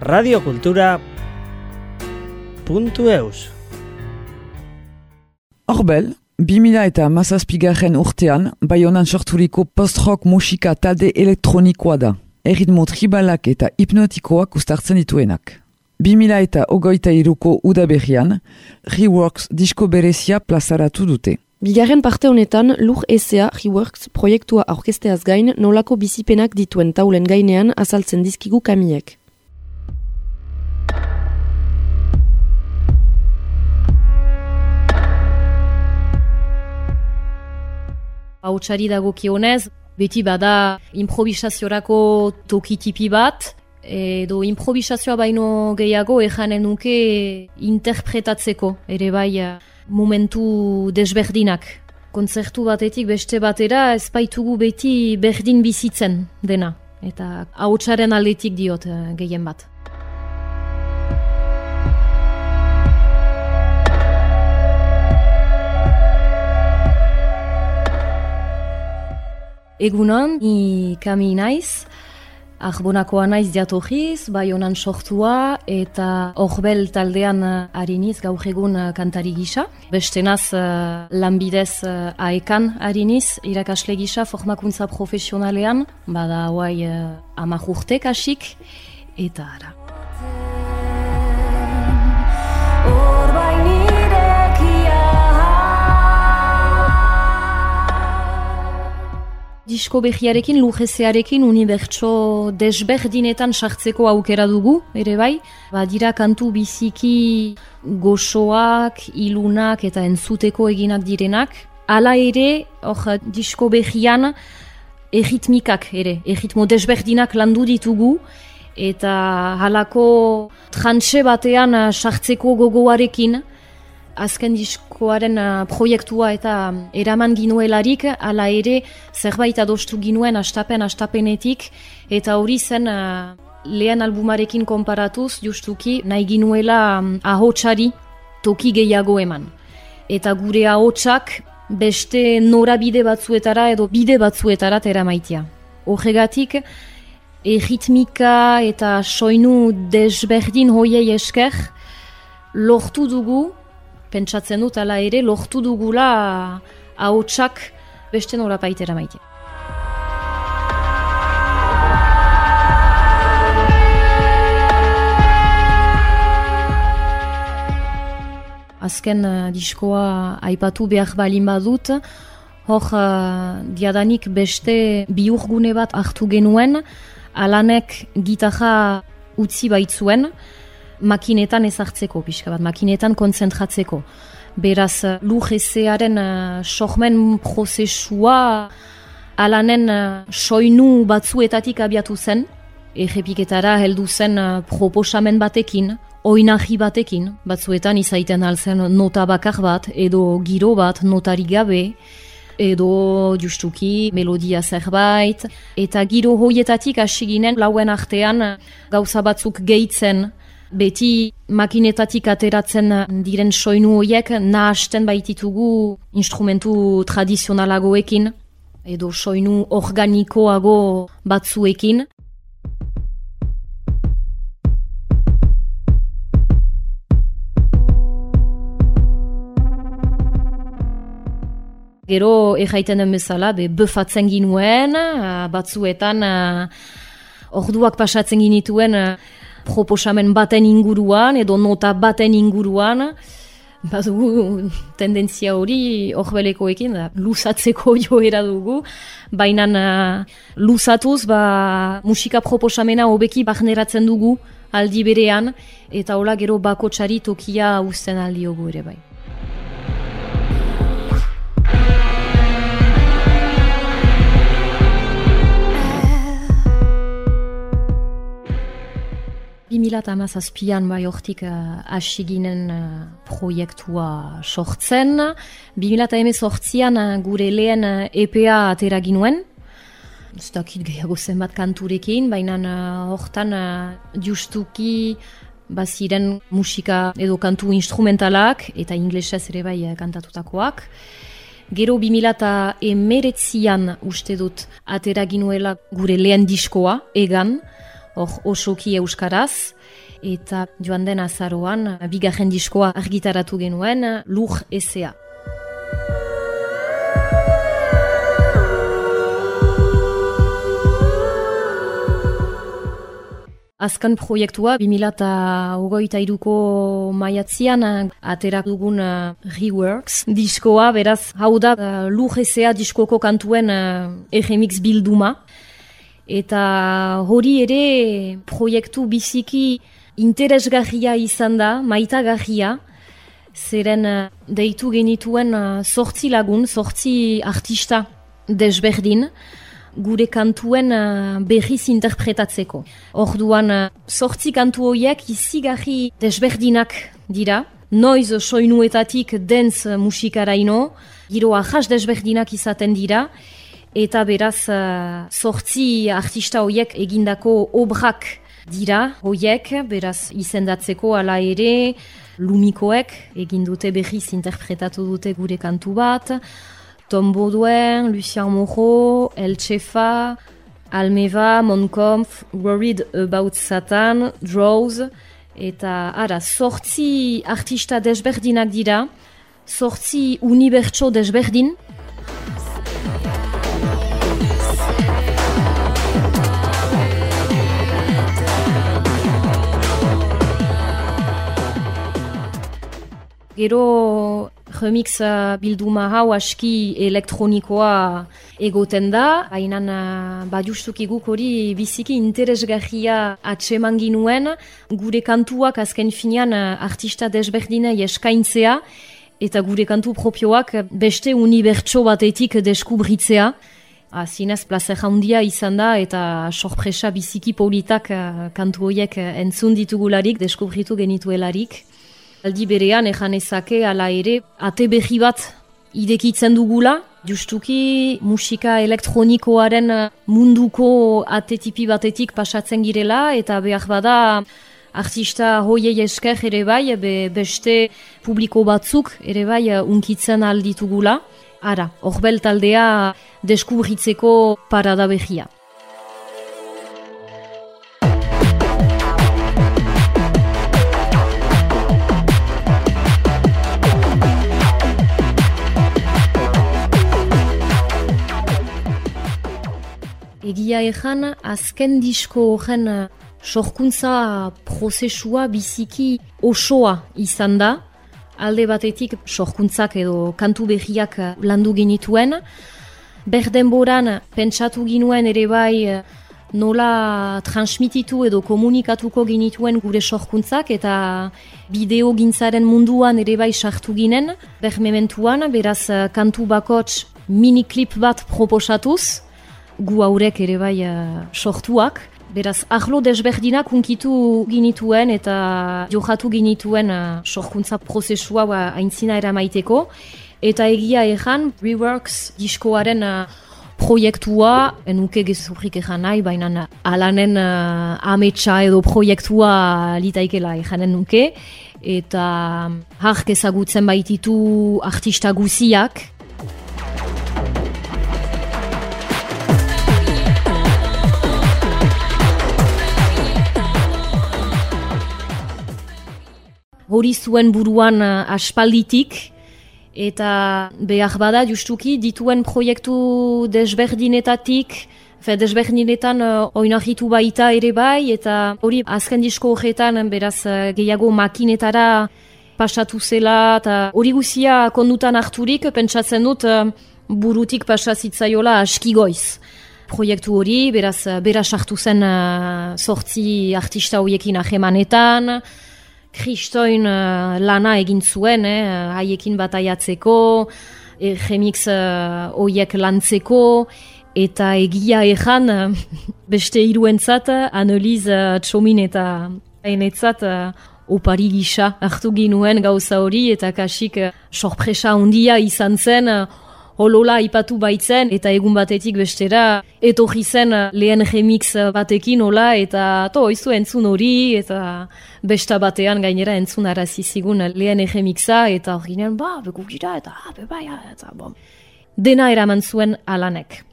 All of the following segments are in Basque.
radiokultura.eus Horbel, 2000 eta mazazpigarren urtean, baionan sorturiko post-rock musika talde elektronikoa da. Erritmo tribalak eta hipnotikoak ustartzen dituenak. 2000 eta ogoita iruko udaberrian, Reworks disko berezia plazaratu dute. Bigarren parte honetan, lur ezea Reworks proiektua aurkesteaz gain nolako bizipenak dituen taulen gainean azaltzen dizkigu kamiek. Hautsari dago kionez, beti bada improvisaziorako tokitipi bat, edo improvisazioa baino gehiago ejanen nuke interpretatzeko, ere bai momentu desberdinak. Kontzertu batetik beste batera ez baitugu beti berdin bizitzen dena. Eta hautsaren aldetik diot uh, gehien bat. Egunan, ni kami naiz, Arbonakoa naiz diatogiz, bai honan sortua eta horbel taldean hariniz gaur egun uh, kantari gisa. Bestenaz uh, lanbidez uh, aekan hariniz, irakasle gisa formakuntza profesionalean, bada hauai uh, amajurtek asik, eta ara. Disko behiarekin, lujezearekin, unibertso desberdinetan sartzeko aukera dugu, ere bai. Ba, dira kantu biziki gozoak, ilunak eta entzuteko eginak direnak. Hala ere, hor, disko behian, erritmikak ere, erritmo desberdinak landu ditugu, eta halako trantxe batean sartzeko gogoarekin, azken diskoaren uh, proiektua eta um, eraman ginuelarik, ala ere zerbait adostu ginuen astapen astapenetik, eta hori zen uh, lehen albumarekin konparatuz, justuki nahi ginuela um, ahotsari toki gehiago eman. Eta gure ahotsak beste norabide batzuetara edo bide batzuetara tera maitea. Horregatik, erritmika eta soinu desberdin hoiei esker, lortu dugu pentsatzen dut ala ere lortu dugula ahotsak beste nora paitera maite. Azken uh, diskoa aipatu behar balin badut, hor uh, diadanik beste biurgune bat hartu genuen, alanek gitarra utzi baitzuen, makinetan ezartzeko, pixka bat, makinetan konzentratzeko. Beraz, lujezearen uh, sohmen prozesua alanen uh, soinu batzuetatik abiatu zen, errepiketara heldu zen uh, proposamen batekin, oinahi batekin, batzuetan izaiten alzen nota bakar bat, edo giro bat, notari gabe, edo justuki melodia zerbait, eta giro hoietatik asiginen lauen artean gauza batzuk gehitzen, beti makinetatik ateratzen diren soinu horiek nahasten baititugu instrumentu tradizionalagoekin edo soinu organikoago batzuekin. Gero erraiten den bezala, be befatzen ginuen, batzuetan orduak pasatzen ginituen proposamen baten inguruan edo nota baten inguruan. Badugu tendentzia hori horbelekoekin da luzatzeko joera dugu. Baina uh, luzatuz ba, musika proposamena hobeki barneratzen dugu aldi berean. Eta hola gero bako txari tokia usten aldiogu ere bai 2008an bai hortik uh, asiginen uh, proiektua sortzen. 2008an uh, gure lehen EPA atera ginuen. Ez dakit gehiago zenbat kanturekin, baina uh, hortan uh, justuki baziren musika edo kantu instrumentalak eta inglesez ere bai kantatutakoak. Gero 2008an uste dut atera ginuela gure lehen diskoa, egan, hor osoki euskaraz, eta joan den azaroan, bigarren diskoa argitaratu genuen, lur ezea. Azkan proiektua, 2008 iruko maiatzian, aterak dugun uh, Reworks diskoa, beraz, hau da, uh, lujezea diskoko kantuen uh, EGMX bilduma. Eta hori ere proiektu biziki interesgarria izan da, maitagarria, zeren uh, deitu genituen sortzi lagun, sortzi artista desberdin, gure kantuen uh, berriz interpretatzeko. Orduan, sortzi kantu horiek izigarri desberdinak dira, noiz soinuetatik dentz musikaraino, giro ahas desberdinak izaten dira, eta beraz sortzi artista horiek egindako obrak dira horiek, beraz izendatzeko ala ere, lumikoek egin dute berriz interpretatu dute gure kantu bat, Tom Baudouin, Lucien Moreau, El Chefa, Almeva, Monkampf, Worried About Satan, Draws, eta ara, sortzi artista desberdinak dira, sortzi unibertso desberdin, Gero remix uh, bilduma hau aski elektronikoa egoten da, hainan uh, badiustuk eguk hori biziki interesgarria atseman ginuen, gure kantuak azken finean uh, artista desberdina eskaintzea, eta gure kantu propioak beste unibertso batetik deskubritzea. Zinez, plazer handia izan da eta sorpresa biziki politak kantu horiek entzun ditugularik, deskubritu genituelarik. Aldi berean ejan ezake ala ere ate behi bat idekitzen dugula, justuki musika elektronikoaren munduko ate tipi batetik pasatzen girela eta behar bada artista hoiei esker ere bai be, beste publiko batzuk ere bai unkitzen alditugula. Ara, horbel taldea deskubritzeko parada behia. Egia ejan, azken disko horren eh, sorkuntza prozesua biziki osoa izan da. Alde batetik sorkuntzak edo kantu behiak eh, landu genituen. Berdenboran pentsatu ginuen ere bai eh, nola transmititu edo komunikatuko genituen gure sorkuntzak eta bideo gintzaren munduan ere bai sartu ginen. Bermementuan, beraz kantu bakots miniklip bat proposatuz gu haurek ere bai uh, sortuak. Beraz, ahlo desberdinak unkitu ginituen eta johatu ginituen uh, sorkuntza prozesua uh, aintzina eramaiteko. Eta egia ejan, Reworks diskoaren uh, proiektua, enuke gezurrik ejan nahi, baina alanen uh, ametsa edo proiektua litaikela ejanen nuke. Eta hark ezagutzen baititu artista guziak, hori zuen buruan uh, aspalditik, eta behar bada justuki dituen proiektu desberdinetatik, fe desberdinetan uh, oinahitu baita ere bai, eta hori azken disko horretan beraz uh, gehiago makinetara pasatu zela, eta hori guzia kondutan harturik, pentsatzen dut uh, burutik pasazitzaiola aski goiz. Proiektu hori, beraz, beraz hartu zen uh, sortzi artista horiekin ahemanetan, kristoin uh, lana egin zuen, eh, haiekin bataiatzeko, e, remix uh, oiek lantzeko, eta egia ejan beste iruentzat, analiz uh, txomin eta enetzat uh, opari gisa hartu ginuen gauza hori, eta kasik uh, sorpresa handia izan zen, holola ipatu baitzen eta egun batetik bestera etorri zen lehen remix batekin hola eta to oizu entzun hori eta besta batean gainera entzun arazi zigun lehen remixa eta hori ba, gira eta ah, be bai, ah, eta bom. Dena eraman zuen alanek.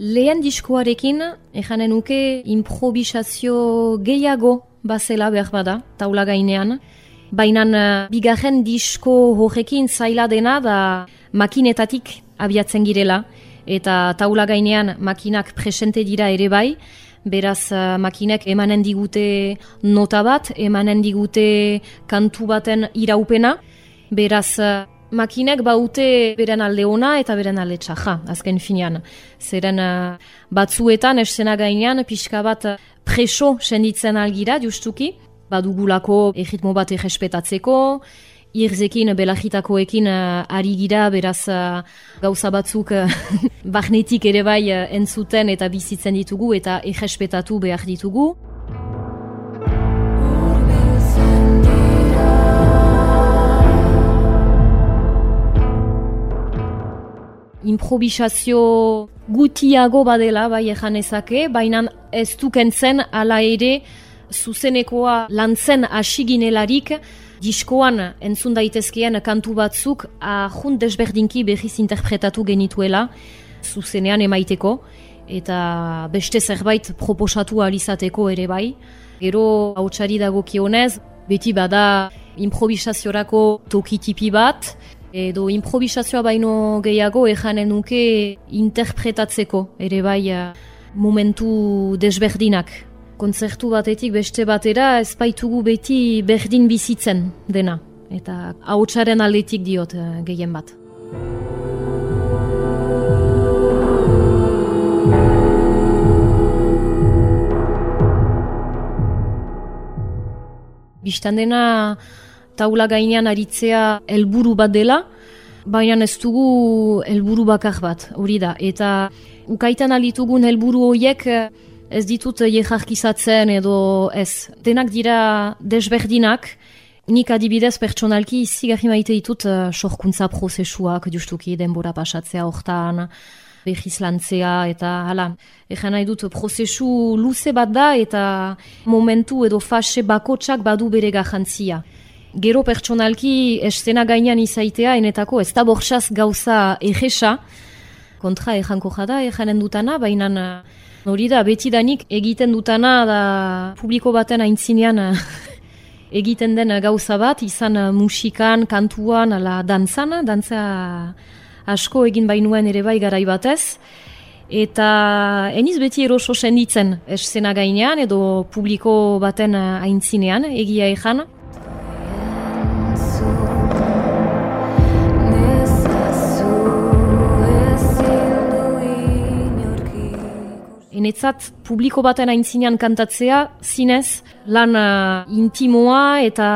Lehen diskoarekin, ejanen nuke improvisazio gehiago bazela behar bada, taula gainean. Baina uh, bigarren disko horrekin zaila dena da makinetatik abiatzen girela. Eta taula gainean makinak presente dira ere bai, beraz uh, makinek emanen digute nota bat, emanen digute kantu baten iraupena, beraz makinek baute beren alde ona eta beren alde txaja, azken finean. Zeren uh, batzuetan esena gainean pixka bat preso senditzen algira, justuki, badugulako egitmo bat errespetatzeko, irzekin, belagitakoekin uh, ari gira, beraz uh, gauza batzuk uh, bahnetik ere bai uh, entzuten eta bizitzen ditugu eta errespetatu behar ditugu. Improvisazio gutiago badela, bai ezake, baina ez dukentzen ala ere zuzenekoa lantzen asiginelarik, diskoan entzun daitezkeen kantu batzuk ahun desberdinki behiz interpretatu genituela zuzenean emaiteko eta beste zerbait proposatu alizateko ere bai. Gero hautsari dago kionez, beti bada improvisaziorako tokitipi bat, edo improvisazioa baino gehiago ejanen nuke interpretatzeko ere bai eh, momentu desberdinak kontzertu batetik beste batera ez baitugu beti berdin bizitzen dena. Eta hautsaren aldetik diot uh, gehien bat. Bistan dena taula gainean aritzea helburu bat dela, baina ez dugu helburu bakar bat, hori da. Eta ukaitan alitugun helburu horiek ez ditut jejarkizatzen edo ez. Denak dira desberdinak, nik adibidez pertsonalki zigarri maite ditut uh, sorkuntza prozesuak justuki denbora pasatzea hortan, behiz lantzea eta hala. Egan nahi dut prozesu luze bat da eta momentu edo fase bakotsak badu bere gajantzia. Gero pertsonalki estena gainean izaitea enetako ez da borxaz gauza egesa, kontra ejanko jada, ejanen dutana, baina Hori da, beti danik egiten dutana da publiko baten aintzinean eh, egiten den gauza bat, izan eh, musikan, kantuan, ala dantzan, dantza asko egin bainuen ere bai garai batez. Eta eniz beti eroso senditzen eszena gainean edo publiko baten eh, aintzinean, egia ezan. Enetzat, publiko baten aintzinean kantatzea, zinez, lan uh, intimoa eta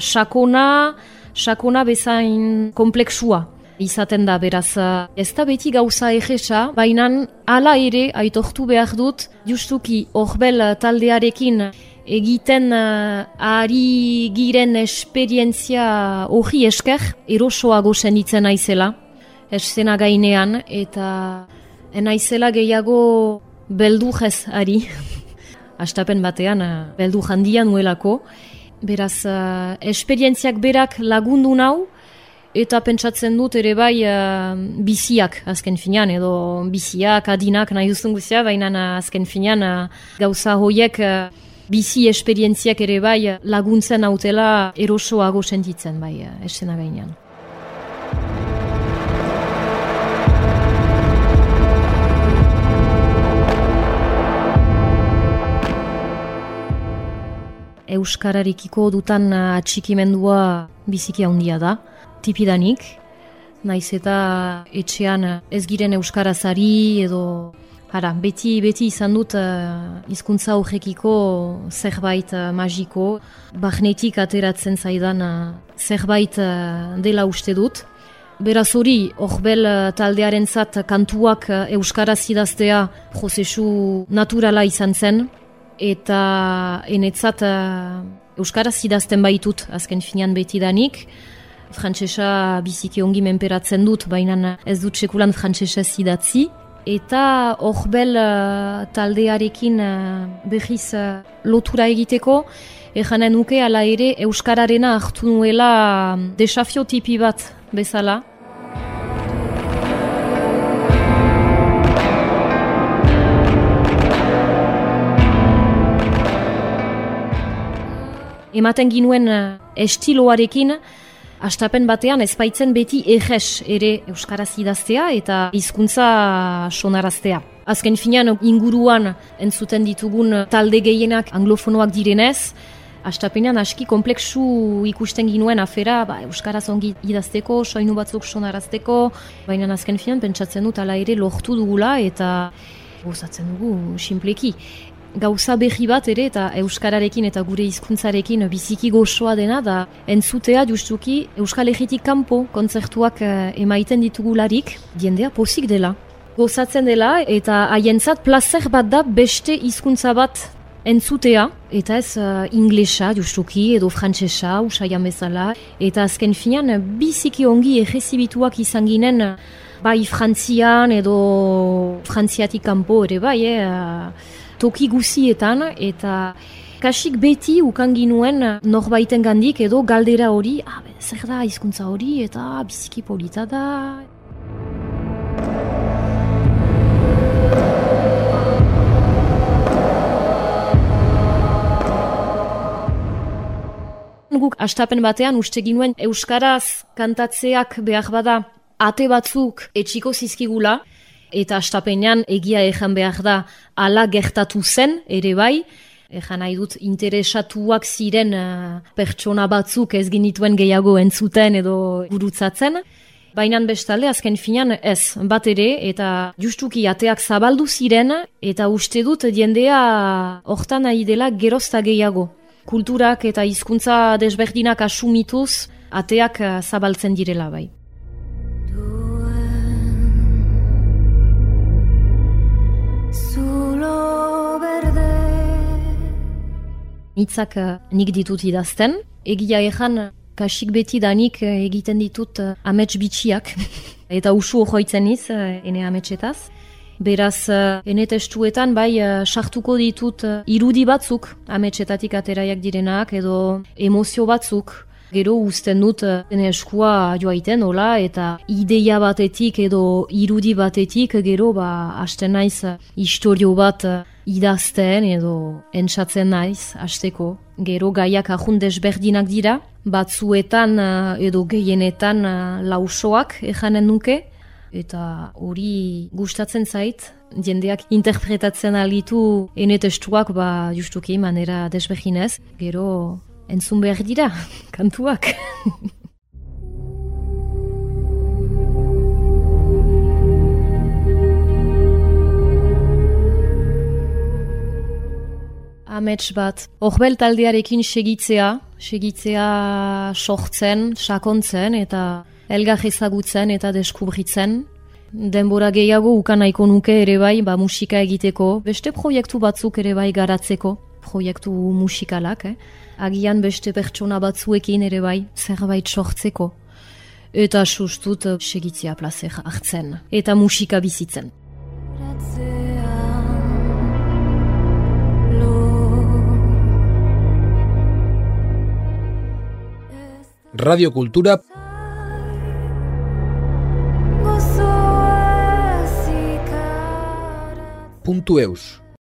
sakona, sakona bezain kompleksua izaten da, beraz, uh, ez da beti gauza egesa, baina ala ere, aitortu behar dut, justuki horbel taldearekin egiten uh, ari giren esperientzia hori esker, erosoago senditzen aizela, esena gainean, eta Enaizela gehiago beldu jez ari. Astapen batean, uh, beldu jandian nuelako. Beraz, uh, esperientziak berak lagundu nau, eta pentsatzen dut ere bai uh, biziak azken finean, edo biziak, adinak nahi duzun guzia, baina azken finean gauza hoiek uh, bizi esperientziak ere bai laguntzen hautela erosoago sentitzen bai uh, esena gainean. Euskararikiko dutan uh, atxikimendua biziki handia da, tipidanik, naiz eta etxean uh, ez giren Euskarazari edo Hara, beti, beti izan dut uh, izkuntza horrekiko zerbait uh, magiko, bahnetik ateratzen zaidan uh, zerbait uh, dela uste dut. Beraz hori, horbel uh, taldearen zat kantuak uh, Euskaraz idaztea prozesu naturala izan zen, eta enetzat uh, Euskaraz idazten baitut azken finean beti danik. Frantsesa biziki ongi menperatzen dut, baina ez dut sekulan frantsesa idatzi. Eta horbel uh, taldearekin uh, behiz uh, lotura egiteko, ejanen nuke ala ere Euskararena hartu nuela desafio tipi bat bezala. Ematen ginuen uh, estiloarekin, Astapen batean ezpaitzen beti eges ere Euskaraz idaztea eta hizkuntza sonaraztea. Azken finean inguruan entzuten ditugun talde gehienak anglofonoak direnez, Astapenean aski kompleksu ikusten ginuen afera, ba, Euskaraz ongi idazteko, soinu batzuk sonarazteko, baina azken finean pentsatzen dut ala ere lortu dugula eta gozatzen dugu, simpleki gauza behi bat ere eta euskararekin eta gure hizkuntzarekin biziki gozoa dena da entzutea justuki euskal egitik kanpo kontzertuak uh, emaiten ditugularik diendea posik dela. Gozatzen dela eta haientzat plazer bat da beste hizkuntza bat entzutea eta ez uh, inglesa justuki edo frantsesa usaian bezala eta azken finan biziki ongi egezibituak izan ginen bai frantzian edo frantziatik kanpo ere bai eh, toki guzietan eta kasik beti ukan ginuen norbaiten gandik edo galdera hori, ah, zer da hizkuntza hori eta biziki polita da. Guk astapen batean uste ginuen Euskaraz kantatzeak behar bada ate batzuk etxiko zizkigula, eta astapenean egia ejan behar da ala gertatu zen ere bai, Ejan nahi dut interesatuak ziren uh, pertsona batzuk ez ginituen gehiago entzuten edo gurutzatzen. Baina bestale azken finan ez, bat ere, eta justuki ateak zabaldu ziren, eta uste dut jendea hortan nahi dela gerozta gehiago. Kulturak eta hizkuntza desberdinak asumituz, ateak uh, zabaltzen direla bai. Nitzak uh, nik ditut idazten. Egia ejan, kasik beti danik uh, egiten ditut uh, amets bitxiak. Eta usu hojoitzen iz, ene ametsetaz. Beraz, ene testuetan bai sartuko ditut irudi batzuk ametsetatik ateraiak direnak edo emozio batzuk. Gero uzten dut ene eskua joaiten, hola, eta ideia batetik edo irudi batetik gero ba hasten naiz historio bat idazten edo entzatzen naiz, hasteko. Gero gaiak ahun desberdinak dira, batzuetan eh, edo gehienetan eh, lausoak ejanen nuke, eta hori gustatzen zait, jendeak interpretatzen alitu ene testuak ba justuki manera desberdinez, gero entzun behar dira, kantuak. amets bat. Horbel taldearekin segitzea, segitzea sortzen, sakontzen eta elgar ezagutzen eta deskubritzen. Denbora gehiago ukan nahiko nuke ere bai, ba musika egiteko, beste proiektu batzuk ere bai garatzeko, proiektu musikalak, eh? agian beste pertsona batzuekin ere bai, zerbait sortzeko. Eta sustut segitzea plazer hartzen, eta musika bizitzen. Radio Cultura. Punto Eus.